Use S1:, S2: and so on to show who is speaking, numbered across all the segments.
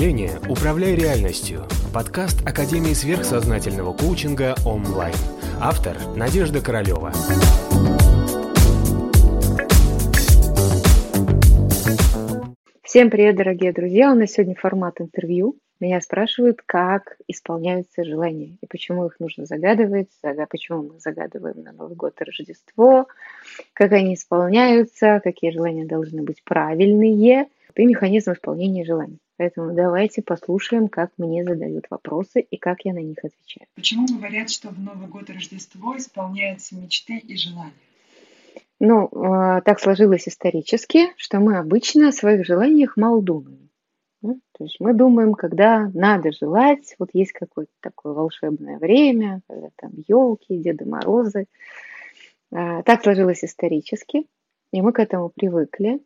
S1: мышления управляй реальностью. Подкаст Академии сверхсознательного коучинга онлайн. Автор Надежда Королева.
S2: Всем привет, дорогие друзья! У нас сегодня формат интервью. Меня спрашивают, как исполняются желания и почему их нужно загадывать, почему мы загадываем на Новый год и Рождество, как они исполняются, какие желания должны быть правильные и механизм исполнения желаний. Поэтому давайте послушаем, как мне задают вопросы и как я на них отвечаю.
S3: Почему говорят, что в Новый год и Рождество исполняются мечты и желания?
S2: Ну, а, так сложилось исторически, что мы обычно о своих желаниях мало думаем. Ну, то есть мы думаем, когда надо желать, вот есть какое-то такое волшебное время, когда там елки, Деды Морозы. А, так сложилось исторически, и мы к этому привыкли.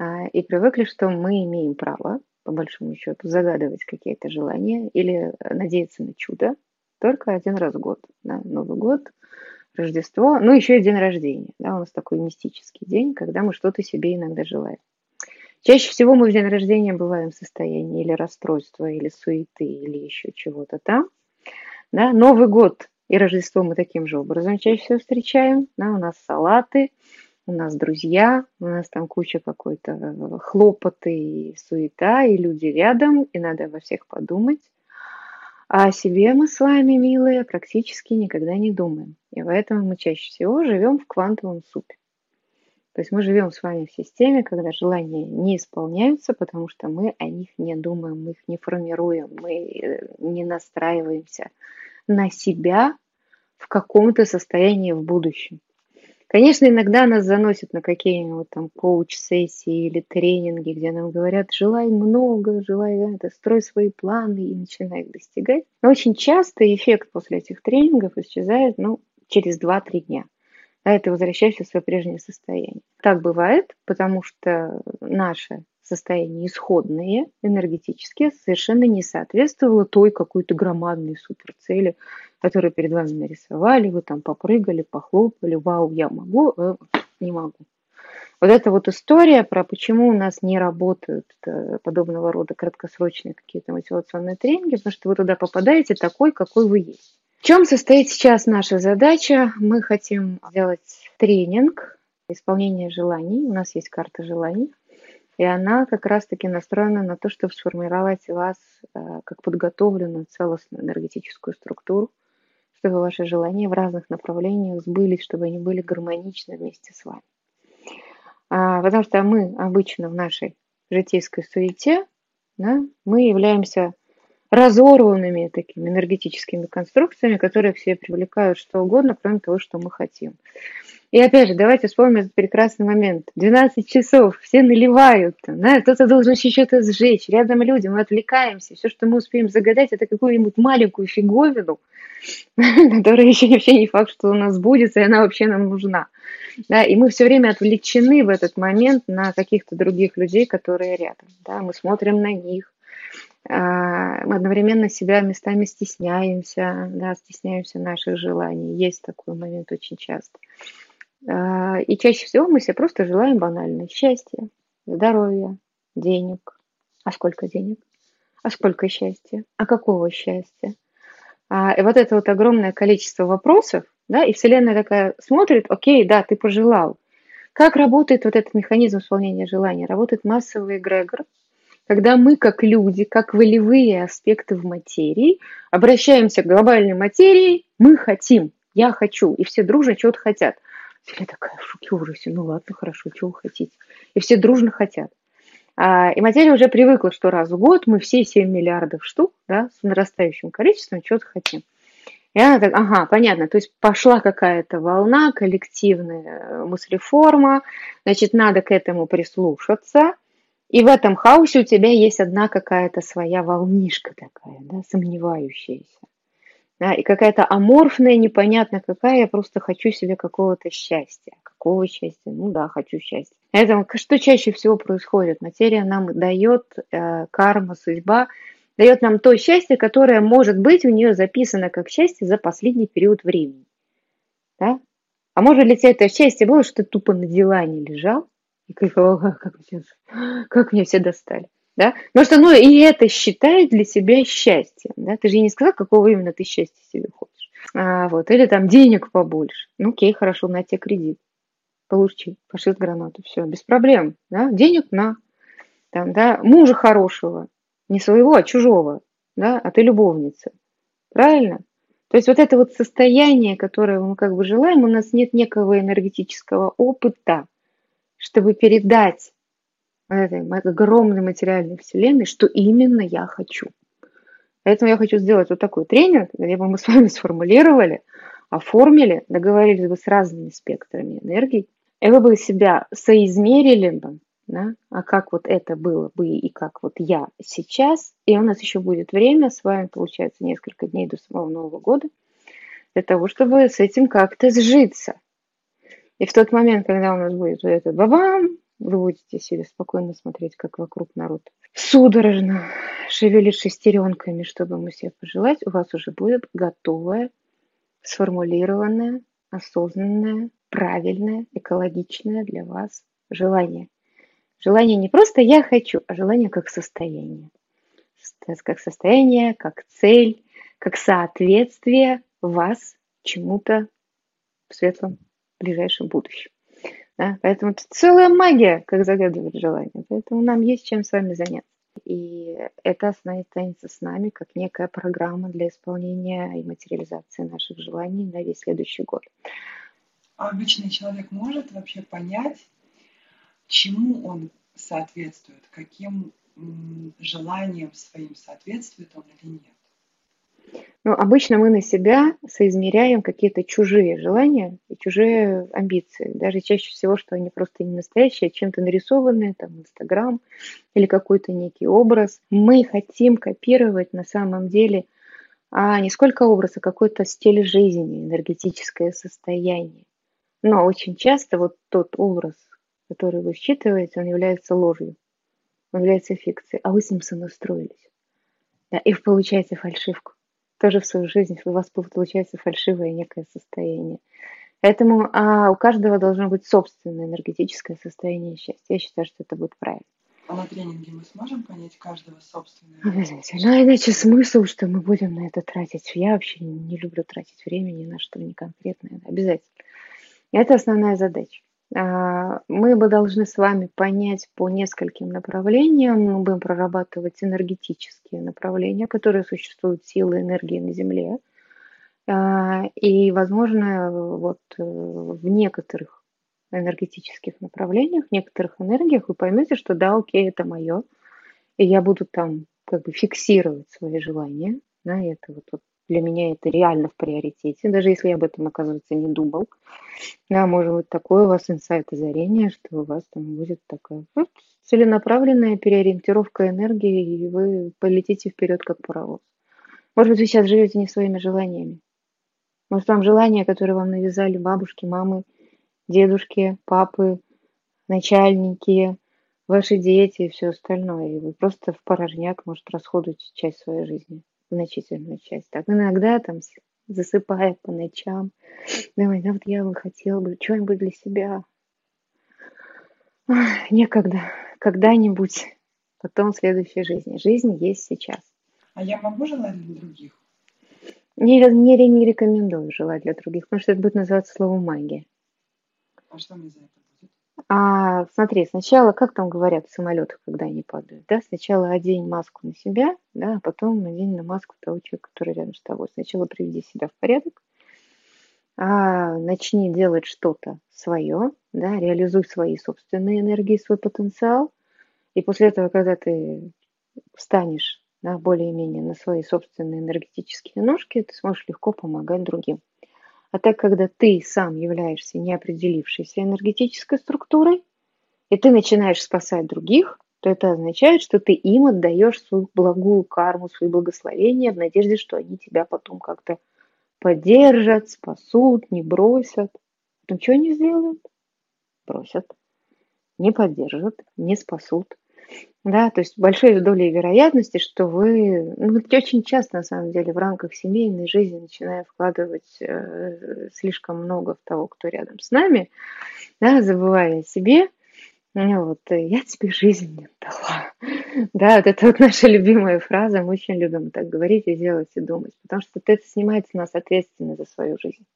S2: А, и привыкли, что мы имеем право по большому счету, загадывать какие-то желания или надеяться на чудо только один раз в год. Да? Новый год, Рождество, ну еще и день рождения. Да? У нас такой мистический день, когда мы что-то себе иногда желаем. Чаще всего мы в день рождения бываем в состоянии или расстройства, или суеты, или еще чего-то там. Да? Новый год и Рождество мы таким же образом чаще всего встречаем. Да? У нас салаты, у нас друзья, у нас там куча какой-то э, хлопоты и суета, и люди рядом, и надо во всех подумать. А о себе мы с вами, милые, практически никогда не думаем. И поэтому мы чаще всего живем в квантовом супе. То есть мы живем с вами в системе, когда желания не исполняются, потому что мы о них не думаем, мы их не формируем, мы э, не настраиваемся на себя в каком-то состоянии в будущем. Конечно, иногда нас заносят на какие-нибудь там коуч-сессии или тренинги, где нам говорят, желай много, желай это, строй свои планы и начинай их достигать. Но очень часто эффект после этих тренингов исчезает ну, через 2-3 дня. А ты возвращаешься в свое прежнее состояние. Так бывает, потому что наше состояние исходное, энергетические, совершенно не соответствовало той какой-то громадной суперцели, которую перед вами нарисовали, вы там попрыгали, похлопали, вау, я могу, э, не могу. Вот эта вот история про почему у нас не работают э, подобного рода краткосрочные какие-то мотивационные тренинги, потому что вы туда попадаете такой, какой вы есть. В чем состоит сейчас наша задача? Мы хотим сделать тренинг исполнения желаний. У нас есть карта желаний. И она как раз-таки настроена на то, чтобы сформировать вас э, как подготовленную целостную энергетическую структуру, чтобы ваши желания в разных направлениях сбылись, чтобы они были гармоничны вместе с вами. А, потому что мы обычно в нашей житейской суете, да, мы являемся разорванными такими энергетическими конструкциями, которые все привлекают что угодно, кроме того, что мы хотим. И опять же, давайте вспомним этот прекрасный момент. 12 часов, все наливают, да, кто-то должен еще что-то сжечь, рядом люди, мы отвлекаемся, все, что мы успеем загадать, это какую-нибудь маленькую фиговину, которая еще вообще не факт, что у нас будет, и она вообще нам нужна. Да, и мы все время отвлечены в этот момент на каких-то других людей, которые рядом. Да, мы смотрим на них, мы одновременно себя местами стесняемся, да, стесняемся наших желаний. Есть такой момент очень часто. А, и чаще всего мы себе просто желаем банально счастья, здоровья, денег. А сколько денег? А сколько счастья? А какого счастья? А, и вот это вот огромное количество вопросов, да, и Вселенная такая смотрит, окей, да, ты пожелал. Как работает вот этот механизм исполнения желания? Работает массовый эгрегор, когда мы как люди, как волевые аспекты в материи, обращаемся к глобальной материи, мы хотим, я хочу, и все дружно чего-то хотят – я такая в шоке, ужасе. Ну ладно, хорошо, чего вы хотите. И все дружно хотят. А, и материя уже привыкла, что раз в год мы все 7 миллиардов штук, да, с нарастающим количеством чего-то хотим. И она так, ага, понятно, то есть пошла какая-то волна, коллективная мыслеформа, значит, надо к этому прислушаться, и в этом хаосе у тебя есть одна какая-то своя волнишка такая, да, сомневающаяся да, и какая-то аморфная, непонятно какая, я просто хочу себе какого-то счастья. Какого счастья? Ну да, хочу счастья. Поэтому что чаще всего происходит? Материя нам дает, э, карма, судьба, дает нам то счастье, которое может быть у нее записано как счастье за последний период времени. Да? А может ли тебе это счастье было, что ты тупо на диване лежал и кайфовал, как, как, как меня все достали? Да? Может, оно и это считает для себя счастьем. Да? Ты же не сказал, какого именно ты счастья себе хочешь. А, вот. Или там денег побольше. Ну, окей, хорошо, на тебе кредит. Получи, пошит гранату, все, без проблем. Да? Денег на. Там, да? Мужа хорошего, не своего, а чужого. Да? А ты любовница. Правильно? То есть вот это вот состояние, которое мы как бы желаем, у нас нет некого энергетического опыта, чтобы передать этой огромной материальной вселенной, что именно я хочу. Поэтому я хочу сделать вот такой тренинг, где бы мы с вами сформулировали, оформили, договорились бы с разными спектрами энергий, и вы бы себя соизмерили бы, да, а как вот это было бы и как вот я сейчас, и у нас еще будет время, с вами получается несколько дней до самого Нового года, для того, чтобы с этим как-то сжиться. И в тот момент, когда у нас будет вот это бабам, вы будете себе спокойно смотреть, как вокруг народ судорожно шевелит шестеренками, чтобы ему себе пожелать, у вас уже будет готовая, сформулированная, осознанная, правильное, экологичное для вас желание – Желание не просто «я хочу», а желание как состояние. Как состояние, как цель, как соответствие вас чему-то в светлом ближайшем будущем. Да? Поэтому это целая магия, как загадывать желание. Поэтому нам есть чем с вами заняться. И это останется с нами как некая программа для исполнения и материализации наших желаний на весь следующий год.
S3: А обычный человек может вообще понять, чему он соответствует, каким желаниям своим соответствует он или нет.
S2: Ну, обычно мы на себя соизмеряем какие-то чужие желания и чужие амбиции. Даже чаще всего, что они просто не настоящие, а чем-то нарисованные, там, Инстаграм или какой-то некий образ. Мы хотим копировать на самом деле а не сколько образ, а какой-то стиль жизни, энергетическое состояние. Но очень часто вот тот образ, который вы считываете, он является ложью, он является фикцией, а вы с ним сонастроились. Да, и получаете фальшивку. Тоже в свою жизнь у вас получается фальшивое некое состояние. Поэтому а у каждого должно быть собственное энергетическое состояние счастья. Я считаю, что это будет правильно.
S3: А на тренинге мы сможем понять каждого собственное?
S2: Обязательно. Ну, иначе смысл, что мы будем на это тратить. Я вообще не люблю тратить время ни на что не конкретное. Обязательно. Это основная задача. А, мы бы должны с вами понять по нескольким направлениям. Мы будем прорабатывать энергетические направления, которые существуют силы энергии на Земле. А, и, возможно, вот э, в некоторых энергетических направлениях, в некоторых энергиях вы поймете, что да, окей, это мое, и я буду там как бы фиксировать свои желания, да, это вот, вот для меня это реально в приоритете, даже если я об этом, оказывается, не думал. Да, может быть, такое у вас инсайт озарение, что у вас там будет такая вот, целенаправленная переориентировка энергии, и вы полетите вперед, как паровоз. Может быть, вы сейчас живете не своими желаниями. Может, там желания, которые вам навязали бабушки, мамы, дедушки, папы, начальники, ваши дети и все остальное. И вы просто в порожняк, может, расходуете часть своей жизни значительную часть. Так иногда там засыпая по ночам, думаю, да вот я бы хотела бы что-нибудь для себя. Ах, некогда, когда-нибудь, потом в следующей жизни. Жизнь есть сейчас.
S3: А я могу желать для других?
S2: Не, не, не рекомендую желать для других, потому что это будет называться словом магия.
S3: А что мне за это
S2: а, смотри, сначала, как там говорят в самолетах, когда они падают, да, сначала одень маску на себя, да, а потом надень на маску того человека, который рядом с тобой. Сначала приведи себя в порядок, а, начни делать что-то свое, да, реализуй свои собственные энергии, свой потенциал, и после этого, когда ты встанешь да, более-менее на свои собственные энергетические ножки, ты сможешь легко помогать другим. А так, когда ты сам являешься неопределившейся энергетической структурой, и ты начинаешь спасать других, то это означает, что ты им отдаешь свою благую карму, свои благословения в надежде, что они тебя потом как-то поддержат, спасут, не бросят. Ну, что они сделают? Бросят. Не поддержат, не спасут. Да, то есть большой долей вероятности, что вы, ну, очень часто на самом деле в рамках семейной жизни начинаем вкладывать э, слишком много в того, кто рядом с нами, да, забывая о себе, ну, вот, э, я тебе жизнь не дала, Да, вот это вот наша любимая фраза, мы очень любим так говорить и делать и думать, потому что это снимает с нас ответственность за свою жизнь.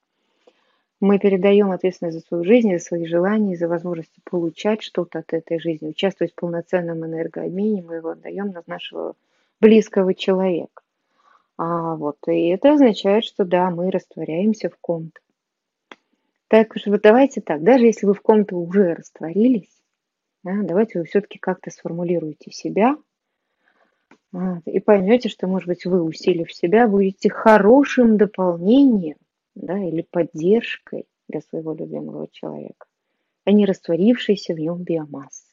S2: Мы передаем ответственность за свою жизнь, за свои желания, за возможности получать что-то от этой жизни, участвовать в полноценном энергообмене, мы его отдаем на нашего близкого человека. А вот, и это означает, что да, мы растворяемся в ком-то. Так уж вот давайте так, даже если вы в ком-то уже растворились, да, давайте вы все-таки как-то сформулируете себя. Вот, и поймете, что, может быть, вы, усилив себя, будете хорошим дополнением да, или поддержкой для своего любимого человека, а не растворившейся в нем биомассы.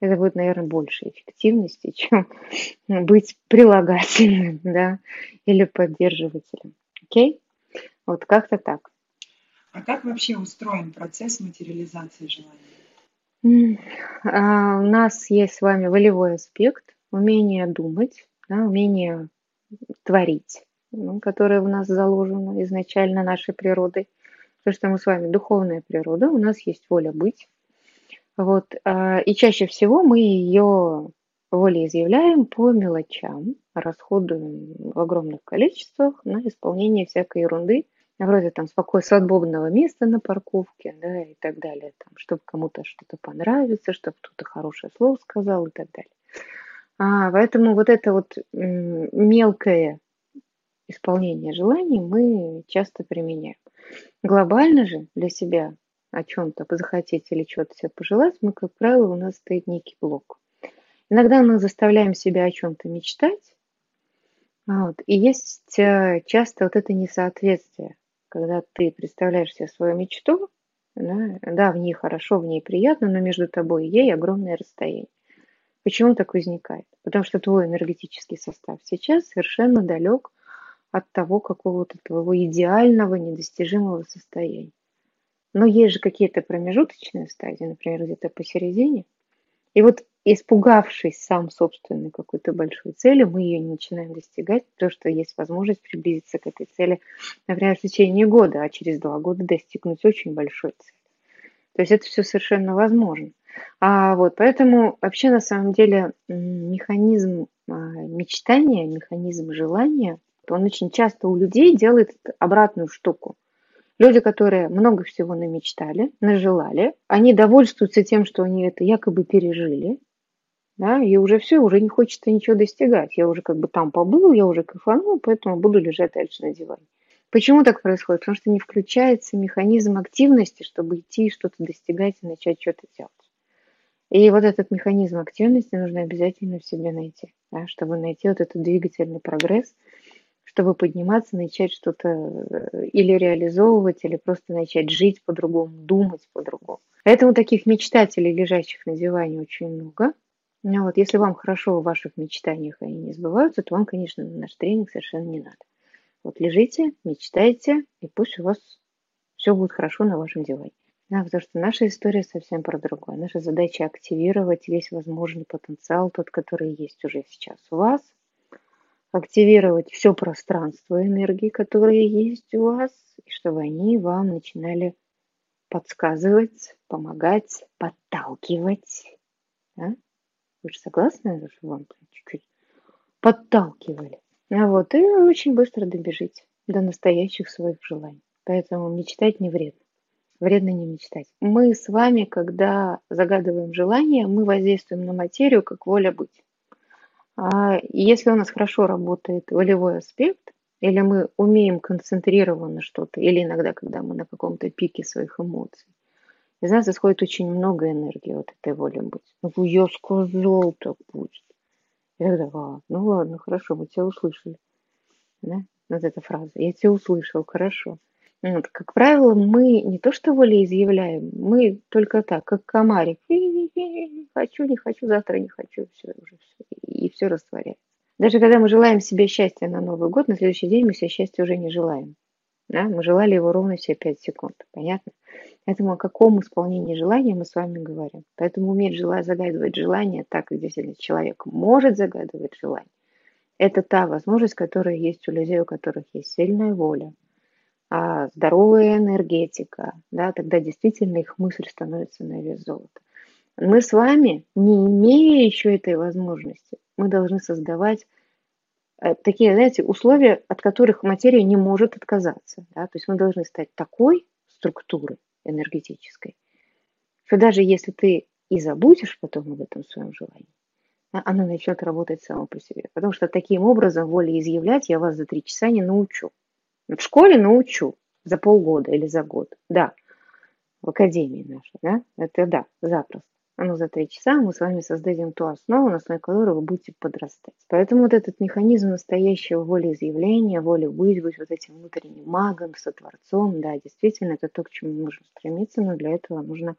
S2: Это будет, наверное, больше эффективности, чем быть прилагательным, да, или поддерживателем. Окей? Вот как-то так.
S3: А как вообще устроен процесс материализации желания?
S2: А, у нас есть с вами волевой аспект, умение думать, да, умение творить, ну, которое в нас заложено изначально нашей природой. Потому что мы с вами духовная природа, у нас есть воля быть. Вот, а, и чаще всего мы ее волеизъявляем по мелочам, расходуем в огромных количествах на исполнение всякой ерунды, вроде там спокойно свободного места на парковке, да, и так далее, там, чтобы кому-то что-то понравится, чтобы кто-то хорошее слово сказал и так далее. А, поэтому вот это вот мелкое исполнение желаний мы часто применяем. Глобально же для себя о чем-то захотеть или что-то себе пожелать, мы, как правило, у нас стоит некий блок. Иногда мы заставляем себя о чем-то мечтать, вот, и есть э, часто вот это несоответствие когда ты представляешь себе свою мечту, да, да, в ней хорошо, в ней приятно, но между тобой и ей огромное расстояние. Почему так возникает? Потому что твой энергетический состав сейчас совершенно далек от того какого-то твоего идеального, недостижимого состояния. Но есть же какие-то промежуточные стадии, например, где-то посередине. И вот испугавшись сам собственной какой-то большой цели, мы ее не начинаем достигать, потому что есть возможность приблизиться к этой цели, например, в течение года, а через два года достигнуть очень большой цели. То есть это все совершенно возможно. А вот поэтому вообще на самом деле механизм а, мечтания, механизм желания, он очень часто у людей делает обратную штуку. Люди, которые много всего намечтали, нажелали, они довольствуются тем, что они это якобы пережили, да, и уже все, уже не хочется ничего достигать. Я уже как бы там побыл, я уже кайфанул, поэтому буду лежать дальше на диване. Почему так происходит? Потому что не включается механизм активности, чтобы идти что-то достигать и начать что-то делать. И вот этот механизм активности нужно обязательно в себе найти, да, чтобы найти вот этот двигательный прогресс, чтобы подниматься, начать что-то э, или реализовывать, или просто начать жить по-другому, думать по-другому. Поэтому таких мечтателей, лежащих на диване, очень много. Ну вот, если вам хорошо в ваших мечтаниях они не сбываются, то вам, конечно, наш тренинг совершенно не надо. Вот лежите, мечтайте, и пусть у вас все будет хорошо на вашем диване. Да, потому что наша история совсем про другое. Наша задача активировать весь возможный потенциал, тот, который есть уже сейчас у вас, активировать все пространство энергии, которые есть у вас, и чтобы они вам начинали подсказывать, помогать, подталкивать. Да? Вы же согласны, что вам чуть-чуть подталкивали? А вот, и очень быстро добежите до настоящих своих желаний. Поэтому мечтать не вредно. Вредно не мечтать. Мы с вами, когда загадываем желание, мы воздействуем на материю как воля быть. А если у нас хорошо работает волевой аспект, или мы умеем концентрированно что-то, или иногда, когда мы на каком-то пике своих эмоций, из нас исходит очень много энергии вот этой воли быть. Ну, я сказал, так будет. Я тогда, а, ну ладно, хорошо, мы тебя услышали. Да? Вот эта фраза. Я тебя услышал, хорошо. Вот, как правило, мы не то что волеизъявляем, мы только так, как комарик. Хочу, не хочу, завтра не хочу, все уже все. И все растворяется. Даже когда мы желаем себе счастья на Новый год, на следующий день мы себе счастья уже не желаем. Да? Мы желали его ровно все 5 секунд. Понятно? Поэтому о каком исполнении желания мы с вами говорим. Поэтому уметь желать, загадывать желание так, как действительно человек может загадывать желание, это та возможность, которая есть у людей, у которых есть сильная воля, а здоровая энергетика, да, тогда действительно их мысль становится на вес золота. Мы с вами, не имея еще этой возможности, мы должны создавать э, такие, знаете, условия, от которых материя не может отказаться. Да? То есть мы должны стать такой структурой энергетической, что даже если ты и забудешь потом об этом своем желании, оно начнет работать само по себе. Потому что таким образом волеизъявлять я вас за три часа не научу. В школе научу за полгода или за год. Да, в академии нашей, да, это да, запросто. А ну за три часа мы с вами создадим ту основу, на основе которой вы будете подрастать. Поэтому вот этот механизм настоящего волеизъявления, воли быть, быть вот этим внутренним магом, сотворцом, да, действительно, это то, к чему мы можем стремиться, но для этого нужно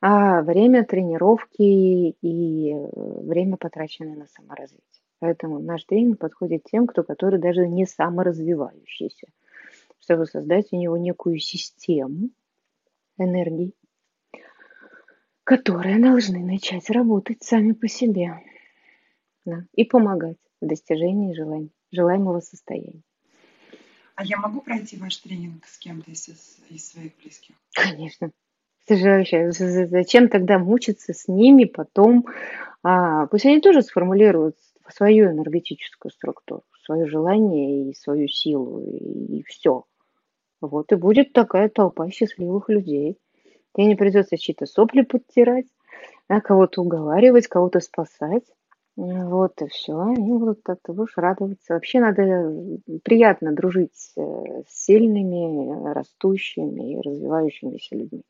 S2: а, время тренировки и э, время, потраченное на саморазвитие. Поэтому наш тренинг подходит тем, кто который даже не саморазвивающийся, чтобы создать у него некую систему энергий, которые должны начать работать сами по себе да, и помогать в достижении желаний, желаемого состояния.
S3: А я могу пройти ваш тренинг с кем-то из, из своих близких?
S2: Конечно. Вообще, зачем тогда мучиться с ними потом? А, пусть они тоже сформулируют свою энергетическую структуру, свое желание и свою силу, и, все. Вот и будет такая толпа счастливых людей. Тебе не придется чьи-то сопли подтирать, а кого-то уговаривать, кого-то спасать. Вот и все. Они будут ты будешь радоваться. Вообще надо приятно дружить э, с сильными, растущими и развивающимися людьми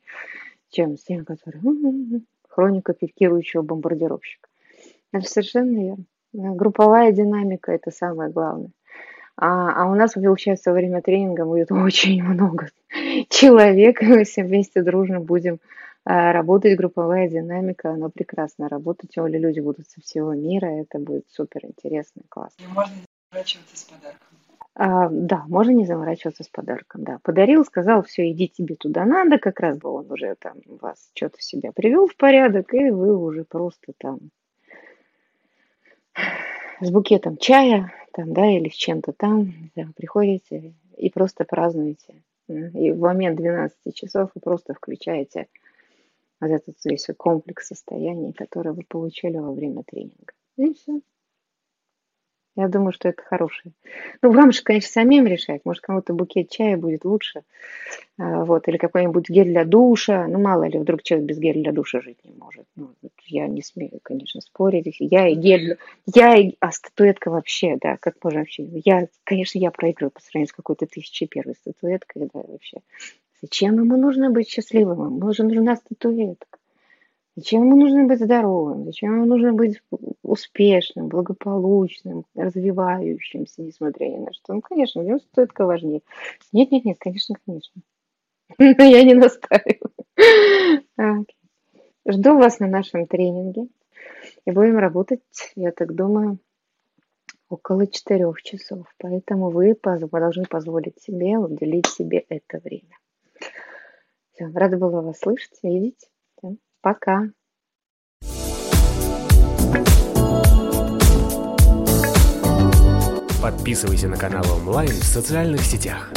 S2: чем с тем, который хроника пикирующего бомбардировщика. Это совершенно верно. Групповая динамика – это самое главное. А, а у нас, получается, во время тренинга будет очень много человек, мы все вместе дружно будем а, работать. Групповая динамика, она прекрасно работает. Тем более люди будут со всего мира, это будет супер интересно, классно.
S3: И можно не заморачиваться с подарком.
S2: А, да, можно не заморачиваться с подарком, да. Подарил, сказал, все, иди тебе туда надо, как раз бы он уже там вас что-то в себя привел в порядок, и вы уже просто там с букетом чая, там, да, или с чем-то там, да, приходите и просто празднуете. И в момент 12 часов вы просто включаете вот этот весь комплекс состояний, которые вы получили во время тренинга. И все. Я думаю, что это хорошее. Ну, вам же, конечно, самим решать. Может, кому-то букет чая будет лучше. А, вот, или какой-нибудь гель для душа. Ну, мало ли, вдруг человек без геля для душа жить не может. Ну, я не смею, конечно, спорить. Я и гель... Я и... А статуэтка вообще, да, как можно вообще... Я, конечно, я проигрываю по сравнению с какой-то тысячей первой статуэткой, да, вообще. Зачем ему нужно быть счастливым? Ему же нужна статуэтка. Зачем ему нужно быть здоровым? Зачем ему нужно быть успешным, благополучным, развивающимся, несмотря ни на что? Ну, конечно, ему стоит важнее. Нет, нет, нет, конечно, конечно. Но я не настаиваю. Жду вас на нашем тренинге. И будем работать, я так думаю, около четырех часов. Поэтому вы должны позволить себе уделить себе это время. Все, рада была вас слышать, видеть. Пока.
S1: Подписывайся на канал онлайн в социальных сетях.